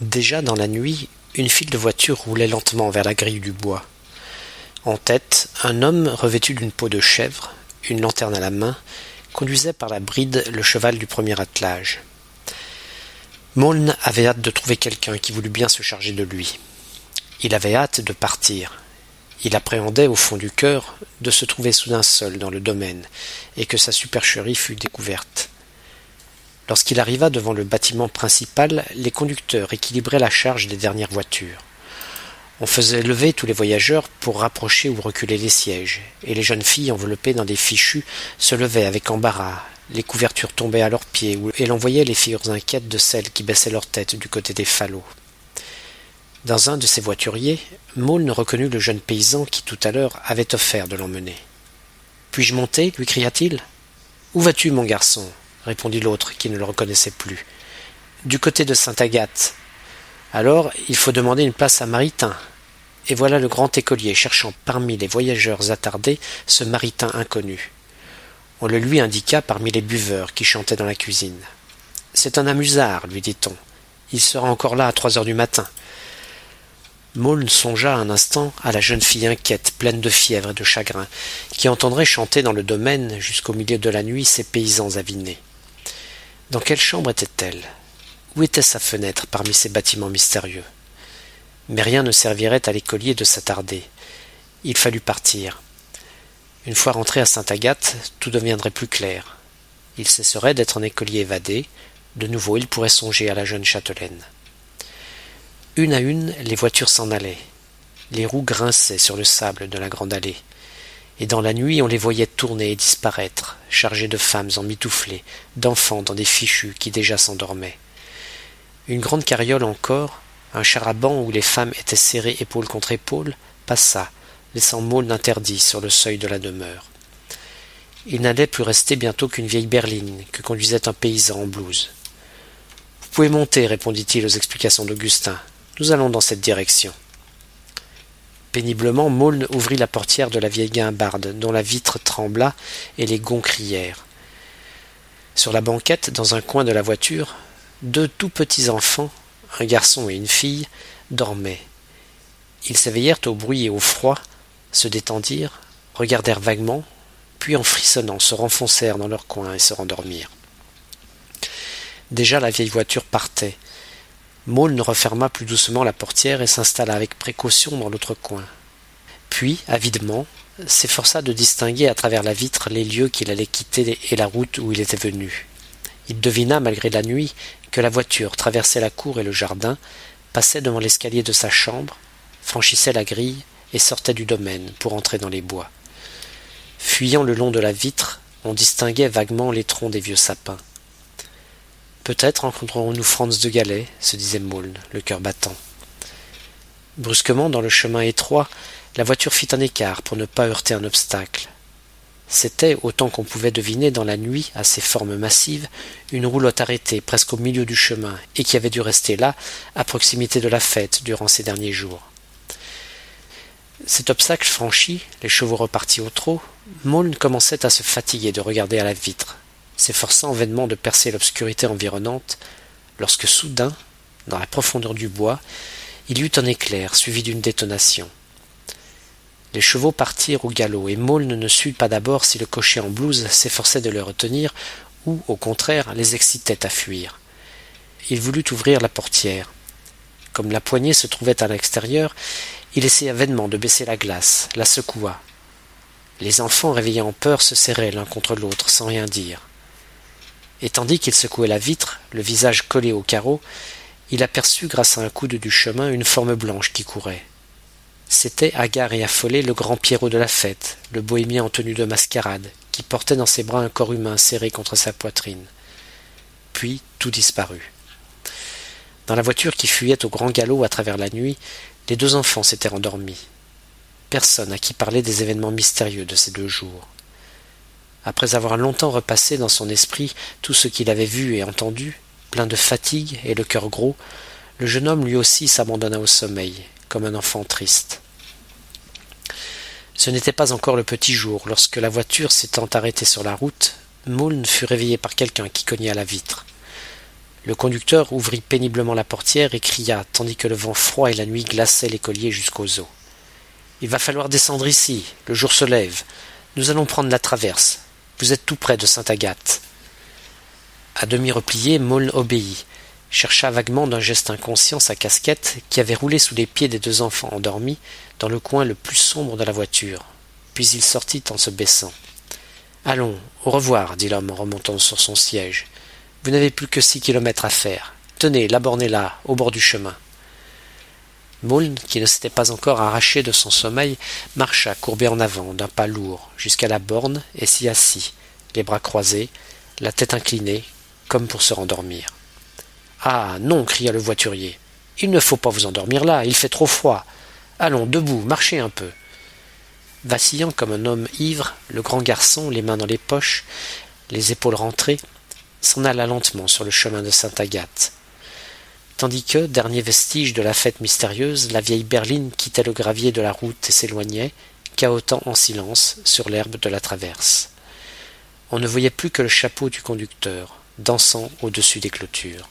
Déjà dans la nuit, une file de voitures roulait lentement vers la grille du bois. En tête, un homme revêtu d'une peau de chèvre, une lanterne à la main, conduisait par la bride le cheval du premier attelage. Maulne avait hâte de trouver quelqu'un qui voulût bien se charger de lui. Il avait hâte de partir. Il appréhendait au fond du cœur de se trouver soudain seul dans le domaine, et que sa supercherie fût découverte. Lorsqu'il arriva devant le bâtiment principal, les conducteurs équilibraient la charge des dernières voitures. On faisait lever tous les voyageurs pour rapprocher ou reculer les sièges, et les jeunes filles enveloppées dans des fichus se levaient avec embarras, les couvertures tombaient à leurs pieds, et l'on voyait les figures inquiètes de celles qui baissaient leur tête du côté des falots. Dans un de ces voituriers, Maulne reconnut le jeune paysan qui tout à l'heure avait offert de l'emmener. Puis-je monter? lui cria-t-il. Où vas-tu, mon garçon? Répondit l'autre, qui ne le reconnaissait plus. Du côté de Sainte-Agathe. Alors, il faut demander une place à Maritain. Et voilà le grand écolier cherchant parmi les voyageurs attardés ce Maritain inconnu. On le lui indiqua parmi les buveurs qui chantaient dans la cuisine. C'est un amusard, lui dit-on. Il sera encore là à trois heures du matin. Maulne songea un instant à la jeune fille inquiète, pleine de fièvre et de chagrin, qui entendrait chanter dans le domaine jusqu'au milieu de la nuit ces paysans avinés. Dans quelle chambre était-elle? Où était sa fenêtre parmi ces bâtiments mystérieux? Mais rien ne servirait à l'écolier de s'attarder. Il fallut partir. Une fois rentré à Sainte-Agathe, tout deviendrait plus clair. Il cesserait d'être un écolier évadé, de nouveau il pourrait songer à la jeune châtelaine. Une à une, les voitures s'en allaient. Les roues grinçaient sur le sable de la grande allée et dans la nuit on les voyait tourner et disparaître, chargés de femmes emmitouflées, d'enfants dans des fichus qui déjà s'endormaient. Une grande carriole encore, un charaban où les femmes étaient serrées épaule contre épaule, passa, laissant Maulne interdit sur le seuil de la demeure. Il n'allait plus rester bientôt qu'une vieille berline que conduisait un paysan en blouse. Vous pouvez monter, répondit-il aux explications d'Augustin. Nous allons dans cette direction. Péniblement, Maulne ouvrit la portière de la vieille guimbarde, dont la vitre trembla et les gonds crièrent. Sur la banquette, dans un coin de la voiture, deux tout petits enfants, un garçon et une fille, dormaient. Ils s'éveillèrent au bruit et au froid, se détendirent, regardèrent vaguement, puis en frissonnant se renfoncèrent dans leur coin et se rendormirent. Déjà la vieille voiture partait, Maulne referma plus doucement la portière et s'installa avec précaution dans l'autre coin. Puis, avidement, s'efforça de distinguer à travers la vitre les lieux qu'il allait quitter et la route où il était venu. Il devina, malgré la nuit, que la voiture traversait la cour et le jardin, passait devant l'escalier de sa chambre, franchissait la grille et sortait du domaine pour entrer dans les bois. Fuyant le long de la vitre, on distinguait vaguement les troncs des vieux sapins. Peut-être rencontrerons-nous Franz de Galais, se disait Maulne, le cœur battant. Brusquement, dans le chemin étroit, la voiture fit un écart pour ne pas heurter un obstacle. C'était, autant qu'on pouvait deviner dans la nuit à ses formes massives, une roulotte arrêtée presque au milieu du chemin et qui avait dû rester là, à proximité de la fête, durant ces derniers jours. Cet obstacle franchi, les chevaux repartis au trot, Maulne commençait à se fatiguer de regarder à la vitre, s'efforçant vainement de percer l'obscurité environnante, lorsque soudain, dans la profondeur du bois, il y eut un éclair suivi d'une détonation. Les chevaux partirent au galop, et Maulne ne sut pas d'abord si le cocher en blouse s'efforçait de les retenir, ou, au contraire, les excitait à fuir. Il voulut ouvrir la portière. Comme la poignée se trouvait à l'extérieur, il essaya vainement de baisser la glace, la secoua. Les enfants réveillés en peur se serraient l'un contre l'autre sans rien dire et tandis qu'il secouait la vitre, le visage collé au carreau, il aperçut grâce à un coude du chemin une forme blanche qui courait. C'était, hagard et affolé, le grand Pierrot de la fête, le bohémien en tenue de mascarade, qui portait dans ses bras un corps humain serré contre sa poitrine. Puis tout disparut. Dans la voiture qui fuyait au grand galop à travers la nuit, les deux enfants s'étaient endormis. Personne à qui parler des événements mystérieux de ces deux jours. Après avoir longtemps repassé dans son esprit tout ce qu'il avait vu et entendu, plein de fatigue et le cœur gros, le jeune homme lui aussi s'abandonna au sommeil, comme un enfant triste. Ce n'était pas encore le petit jour, lorsque la voiture s'étant arrêtée sur la route, Moulne fut réveillé par quelqu'un qui cognait à la vitre. Le conducteur ouvrit péniblement la portière et cria, tandis que le vent froid et la nuit glaçaient l'écolier jusqu'aux os. Il va falloir descendre ici, le jour se lève. Nous allons prendre la traverse. Vous êtes tout près de Sainte-Agathe. À demi replié, Maulne obéit, chercha vaguement d'un geste inconscient sa casquette qui avait roulé sous les pieds des deux enfants endormis dans le coin le plus sombre de la voiture. Puis il sortit en se baissant. Allons, au revoir, dit l'homme en remontant sur son siège. Vous n'avez plus que six kilomètres à faire. Tenez, la borne est là, au bord du chemin. Qui ne s'était pas encore arraché de son sommeil, marcha courbé en avant d'un pas lourd jusqu'à la borne et s'y assit, les bras croisés, la tête inclinée, comme pour se rendormir. Ah. Non. cria le voiturier. Il ne faut pas vous endormir là, il fait trop froid. Allons, debout, marchez un peu. Vacillant comme un homme ivre, le grand garçon, les mains dans les poches, les épaules rentrées, s'en alla lentement sur le chemin de Sainte-Agathe. Tandis que, dernier vestige de la fête mystérieuse, la vieille berline quittait le gravier de la route et s'éloignait, cahotant en silence sur l'herbe de la traverse. On ne voyait plus que le chapeau du conducteur, dansant au-dessus des clôtures.